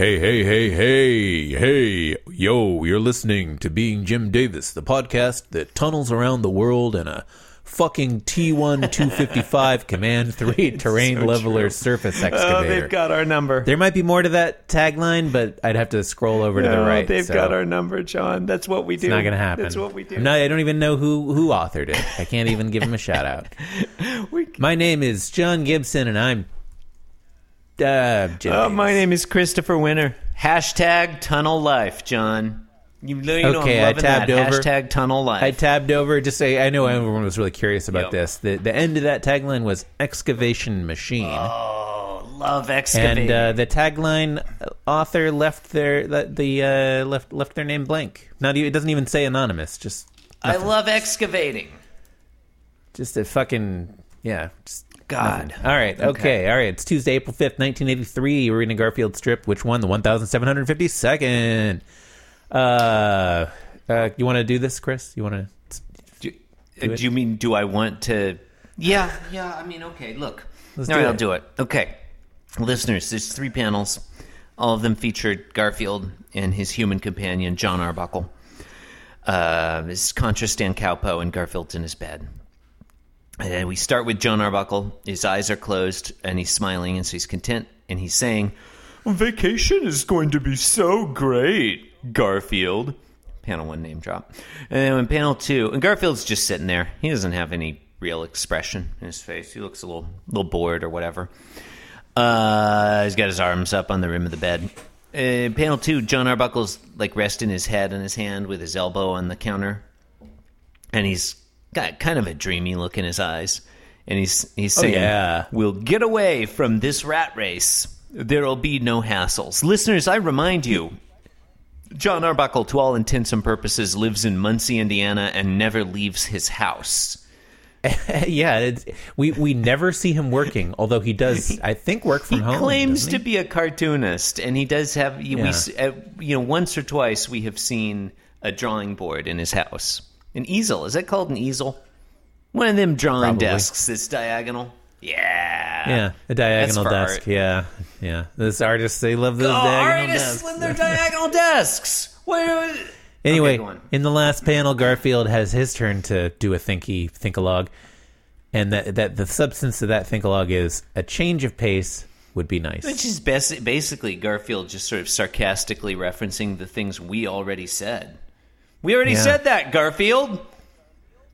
Hey, hey, hey, hey, hey, yo, you're listening to Being Jim Davis, the podcast that tunnels around the world in a fucking T1 255 Command 3 terrain leveler surface Oh, excavator. they've got our number. there might be more to that tagline, but I'd have to scroll over to the No, right. They've so got our number, John. That's what we do. It's not going to happen. That's what we do. Not, I don't even know who, who authored it. I can't even give him a shout out. We- My name is John Gibson, and I'm. Uh, Jim oh, Davis. my name is Christopher Winter. Hashtag Tunnel Life, John. You know, you know Okay, I'm I tabbed that. over. Hashtag Tunnel Life. I tabbed over just say I know everyone was really curious about Yep. this. The the end of that tagline was excavation machine. oh, love excavating. and uh, the tagline author left their the, the uh, left left their name blank. Not even, it doesn't even say anonymous. Just I love excavating. just a fucking yeah. Just God. nothing. All right. Okay. All right. It's Tuesday, April fifth, nineteen eighty three. We're reading a Garfield strip. Which one? The one thousand seven hundred fifty second. Uh, uh, you want to do this, Chris? You want to? Do, uh, do you mean, do I want to? Yeah, yeah. I mean, okay, look. Let's All do right, it. I'll do it. Okay. Listeners, there's three panels. All of them featured Garfield and his human companion, John Arbuckle. Uh, this is Contra Stan Cowpo and Garfield's in his bed. And we start with John Arbuckle. His eyes are closed and he's smiling, and so he's content. And he's saying, Vacation is going to be so great, Garfield. Panel one name drop. And then in panel two, and Garfield's just sitting there. He doesn't have any real expression in his face. He looks a little, little bored or whatever. Uh, he's got his arms up on the rim of the bed. Uh, panel two, John Arbuckle's like resting his head on his hand with his elbow on the counter, and he's got kind of a dreamy look in his eyes. And he's he's saying, yeah. "We'll get away from this rat race. There'll be no hassles." Listeners, I remind you, John Arbuckle, to all intents and purposes, lives in Muncie, Indiana, and never leaves his house. yeah, it's, we we never see him working, although he does, I think, work from home. He home. claims doesn't to be a cartoonist, and he does have. We, Yeah. s- uh, you know, once or twice we have seen a drawing board in his house, an easel. Is that called an easel? One of them drawing Probably. desks that's diagonal. Yeah, Yeah, a diagonal for desk. art. Yeah, yeah. Those artists, they love those Oh, diagonal artists desks. when they're diagonal desks. Anyway, Okay, go on. in the last panel, Garfield has his turn to do a thinky thinkalog, and that that the substance of that thinkalog is a change of pace would be nice. Which is basi- basically Garfield just sort of sarcastically referencing the things we already said. We already Yeah. said that, Garfield.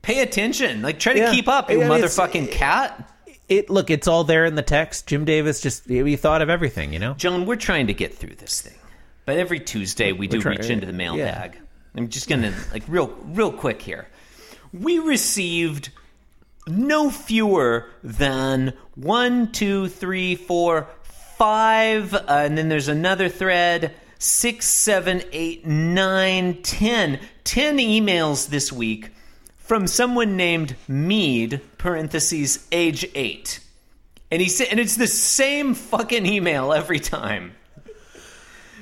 Pay attention. Like, try to Yeah. keep up, you Yeah, it's- motherfucking cat. It look, it's all there in the text. Jim Davis just he thought of everything, you know. John, we're trying to get through this thing. But every Tuesday we do trying- reach into the yeah. mailbag. I'm just gonna like real real quick here. We received no fewer than one, two, three, four, five, uh, and then there's another thread. Six, seven, eight, nine, ten. Ten emails this week from someone named Mead, parentheses, age eight. And he said, and it's the same fucking email every time.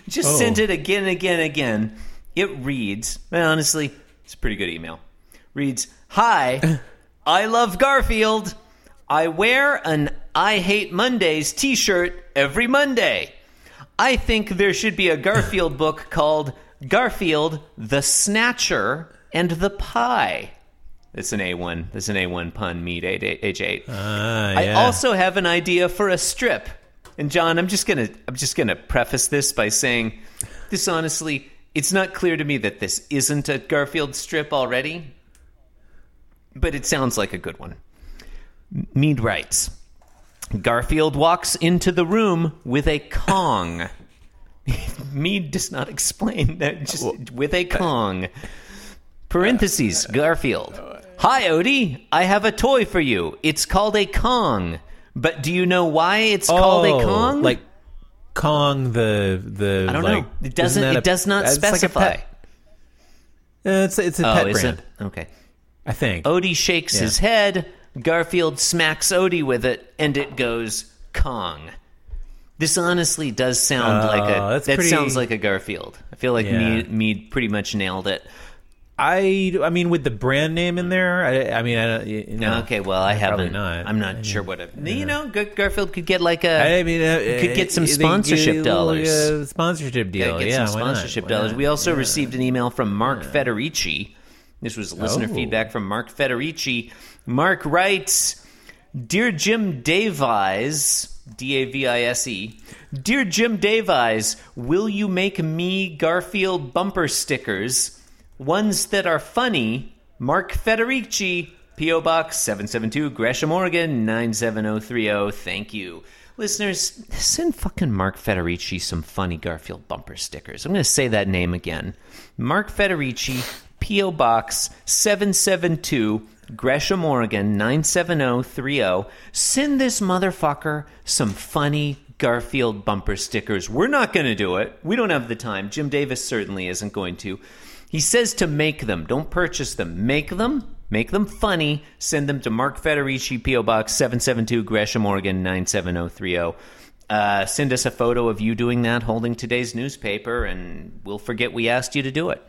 Just Oh. sent it again and again and again. It reads, well, honestly, it's a pretty good email. Reads, Hi, I love Garfield. I wear an I Hate Mondays t shirt every Monday. I think there should be a Garfield book called Garfield, the Snatcher, and the Pie. It's an A1. It's an A1 pun, Mead age age eight. Ah, I also have an idea for a strip. And John, I'm just gonna I'm just gonna preface this by saying this honestly, it's not clear to me that this isn't a Garfield strip already. But it sounds like a good one. Mead writes Garfield walks into the room with a Kong. Mead does not explain that just with a Kong. Parentheses, Garfield. Hi, Odie. I have a toy for you. It's called a Kong. But do you know why it's called a Oh, Kong? like Kong the the. I don't like, know. It doesn't. It a- does not it's like a specify. Uh, it's it's a oh, pet brand, it? Okay. I think. Odie shakes Yeah. his head. Garfield smacks Odie with it, and it goes Kong. This honestly does sound Oh, like a. that pretty- sounds like a Garfield. I feel like Yeah. Mead, Mead pretty much nailed it. I, I mean, with the brand name in there, I, I mean, I don't, you know, Okay, well, I haven't. not. I'm not sure what. A, You know, Garfield could get like a. I mean, uh, could get some sponsorship dollars. uh, sponsorship deal, get yeah. some why not? sponsorship dollars. We also received an email from Mark Federici. This was listener Oh. feedback from Mark Federici. Mark writes, "Dear Jim Davies, D A V I S E, dear Jim Davies, will you make me Garfield bumper stickers, ones that are funny? Mark Federici." P.O. Box 772, Gresham, Oregon 97030. Thank you. Listeners, send fucking Mark Federici some funny Garfield bumper stickers. I'm going to say that name again. Mark Federici, P.O. Box 772, Gresham, Oregon 97030. Send this motherfucker some funny Garfield bumper stickers. We're not going to do it. We don't have the time. Jim Davis certainly isn't going to. He says to make them. Don't purchase them. Make them. Make them funny. Send them to Mark Federici, P.O. Box 772, Gresham, Oregon 97030. Uh, send us a photo of you doing that, holding today's newspaper, and we'll forget we asked you to do it.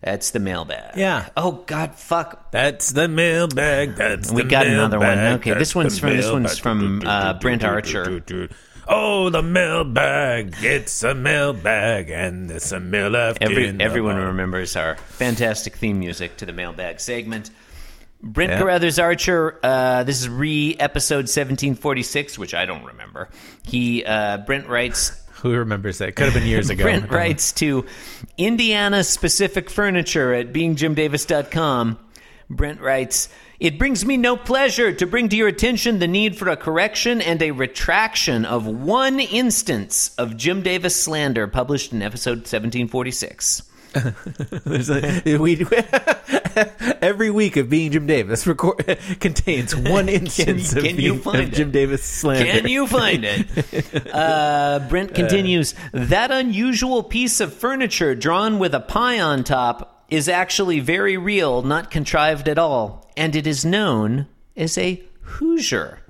That's the mailbag. Yeah. Oh God, fuck. That's the mailbag. That's the mailbag. We the got another one. Okay, that's this one's the from- this one's from, uh, Brent Archer. Oh, the mailbag! It's a mailbag, and there's a mail left Every, in everyone box. remembers our fantastic theme music to the mailbag segment. Brent Yeah. Carruthers Archer, uh, this is re episode 1746, which I don't remember. He, uh, Brent writes, Who remembers that? Could have been years ago. Brent writes to Indiana specific furniture at beingjimdavis.com. Brent writes, It brings me no pleasure to bring to your attention the need for a correction and a retraction of one instance of Jim Davis slander published in episode 1746. There's a, we, every week of being Jim Davis record, contains one instance can of, you being- find of Jim? Davis slander. Can you find it? Uh, Brent continues That unusual piece of furniture drawn with a pie on top is actually very real, not contrived at all, and it is known as a Hoosier.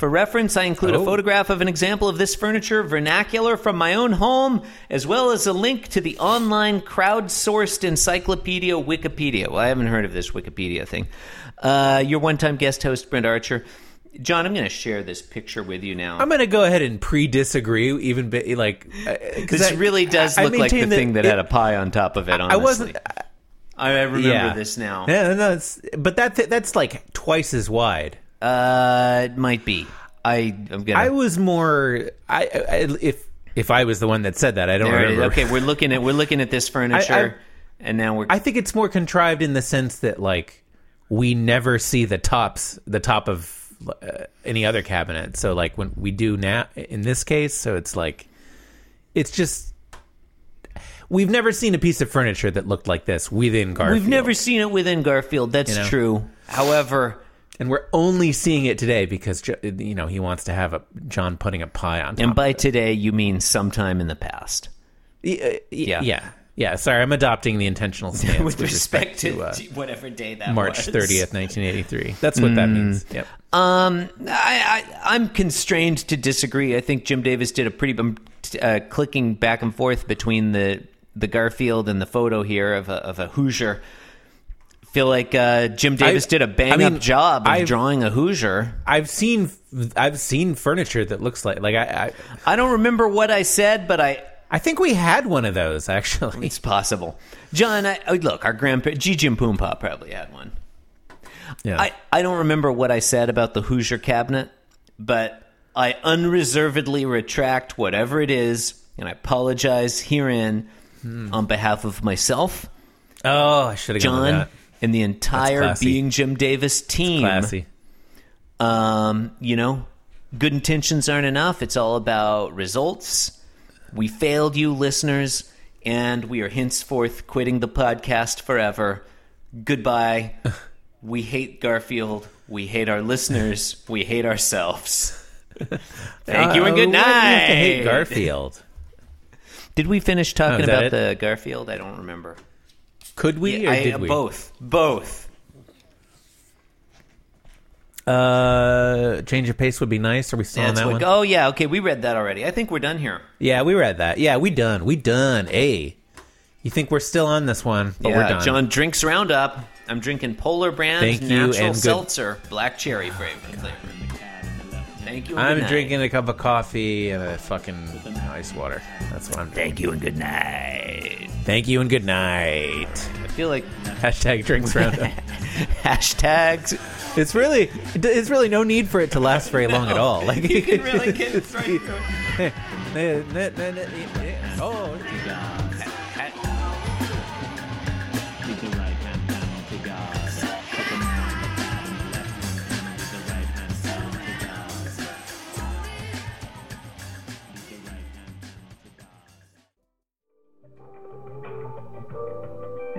For reference, I include a Oh. photograph of an example of this furniture vernacular from my own home, as well as a link to the online crowdsourced encyclopedia Wikipedia. Well, I haven't heard of this Wikipedia thing. Uh, your one time guest host, Brent Archer. John, I'm going to share this picture with you now. I'm going to go ahead and pre-disagree, even bit, like uh, 'cause this I- really does I look like the thing that it- had a pie on top of it. Honestly. I wasn't. I remember yeah. this now. Yeah, no, it's, but that that's like twice as wide. Uh, it might be. I I'm gonna. I was more. I, I if if I was the one that said that, I don't there it is. remember. Okay, we're looking at we're looking at this furniture, and now we're. I think it's more contrived in the sense that like we never see the tops, the top of uh, any other cabinet. So like when we do now in this case, so it's like it's just we've never seen a piece of furniture that looked like this within Garfield. We've never seen it within Garfield. That's You know? true. However, and we're only seeing it today because you know he wants to have a John putting a pie on top. and by today you mean sometime in the past. yeah, Yeah. yeah, yeah. Sorry, I'm adopting the intentional stance With respect to, uh, whatever day that March was. 30th, 1983. That's what that Mm. means. Yep. Um, I, I I'm constrained to disagree. I think Jim Davis did a pretty uh, clicking back and forth between the the Garfield and the photo here of a, of a Hoosier. Feel like uh, Jim Davis I- did a bang I mean, up job of I've- drawing a Hoosier. I've seen I've seen furniture that looks like like I I, I don't remember what I said, but I I think we had one of those actually. it's possible. John, I, look, our grandpa G. Jim Poompa probably had one. Yeah. I, I don't remember what I said about the Hoosier cabinet, but I unreservedly retract whatever it is, and I apologize herein Hmm. on behalf of myself, oh, I should have John, that. And the entire. Being Jim Davis team. Classy. Um, you know, good intentions aren't enough. It's all about results. We failed you, listeners, and we are henceforth quitting the podcast forever. Goodbye. we hate Garfield. We hate our listeners. We hate ourselves. Thank you and Uh, good why do we night. hate Garfield. Did we finish talking Oh, about it? the Garfield? I don't remember. Could we or I- did we? Both. Both. Uh, change of pace would be nice. Are we still on That's that what, one? oh, yeah. Okay, we read that already. I think we're done here. Yeah, we read that. Yeah, we done. We done. Hey, You think we're still on this one, but we're yeah, done. John drinks Roundup. I'm drinking Polar Brand Thank you, Natural and good- Seltzer, black cherry flavor. Thank you. and I'm good night. drinking a cup of coffee and a fucking ice water. That's what I'm. Thank you and good night. Thank you and good night. I feel like Hashtag drinks roundup. hashtags. it's really, it's really no need for it to last very long at all. Like You can really get right through oh,